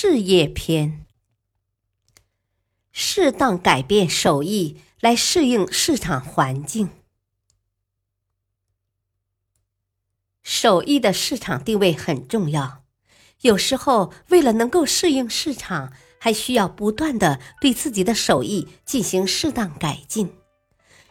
事业篇：适当改变手艺来适应市场环境。手艺的市场定位很重要，有时候为了能够适应市场，还需要不断的对自己的手艺进行适当改进，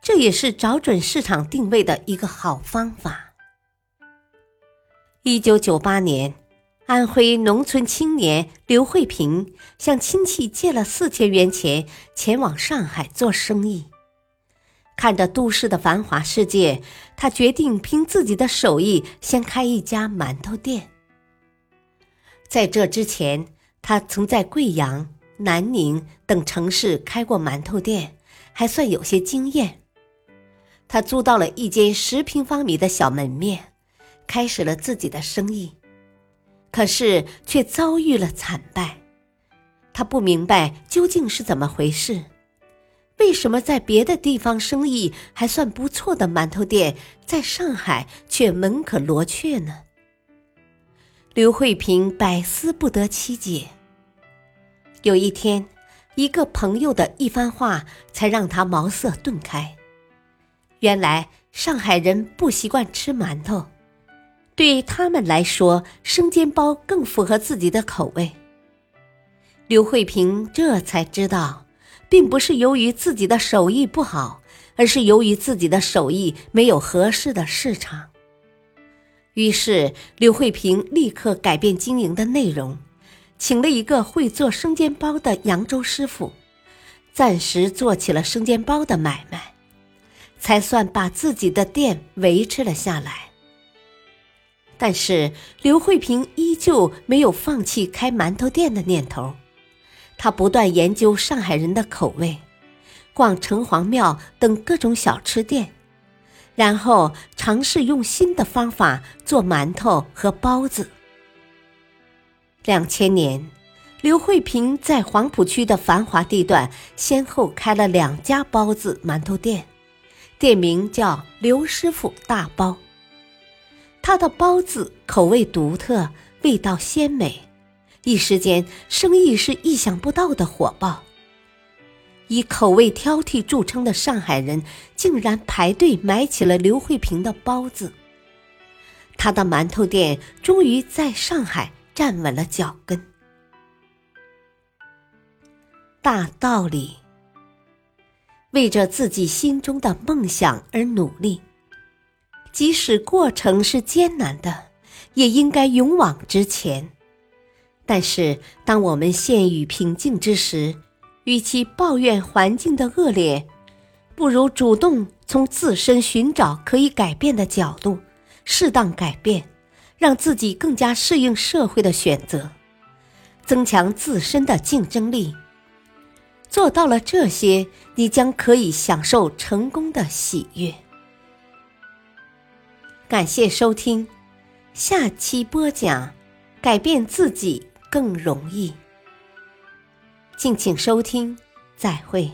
这也是找准市场定位的一个好方法。一九九八年。安徽农村青年刘慧平向亲戚借了四千元钱，前往上海做生意。看着都市的繁华世界，他决定凭自己的手艺先开一家馒头店。在这之前，他曾在贵阳、南宁等城市开过馒头店，还算有些经验。他租到了一间十平方米的小门面，开始了自己的生意。可是却遭遇了惨败，他不明白究竟是怎么回事，为什么在别的地方生意还算不错的馒头店，在上海却门可罗雀呢？刘慧萍百思不得其解。有一天，一个朋友的一番话才让他茅塞顿开。原来上海人不习惯吃馒头。对他们来说，生煎包更符合自己的口味。刘慧萍这才知道，并不是由于自己的手艺不好，而是由于自己的手艺没有合适的市场。于是，刘慧萍立刻改变经营的内容，请了一个会做生煎包的扬州师傅，暂时做起了生煎包的买卖，才算把自己的店维持了下来。但是刘慧萍依旧没有放弃开馒头店的念头，她不断研究上海人的口味，逛城隍庙等各种小吃店，然后尝试用新的方法做馒头和包子。两千年，刘慧萍在黄浦区的繁华地段先后开了两家包子馒头店，店名叫刘师傅大包。他的包子口味独特，味道鲜美，一时间生意是意想不到的火爆。以口味挑剔著称的上海人竟然排队买起了刘慧萍的包子。他的馒头店终于在上海站稳了脚跟。大道理，为着自己心中的梦想而努力。即使过程是艰难的，也应该勇往直前。但是，当我们陷于瓶颈之时，与其抱怨环境的恶劣，不如主动从自身寻找可以改变的角度，适当改变，让自己更加适应社会的选择，增强自身的竞争力。做到了这些，你将可以享受成功的喜悦。感谢收听，下期播讲，改变自己更容易。敬请收听，再会。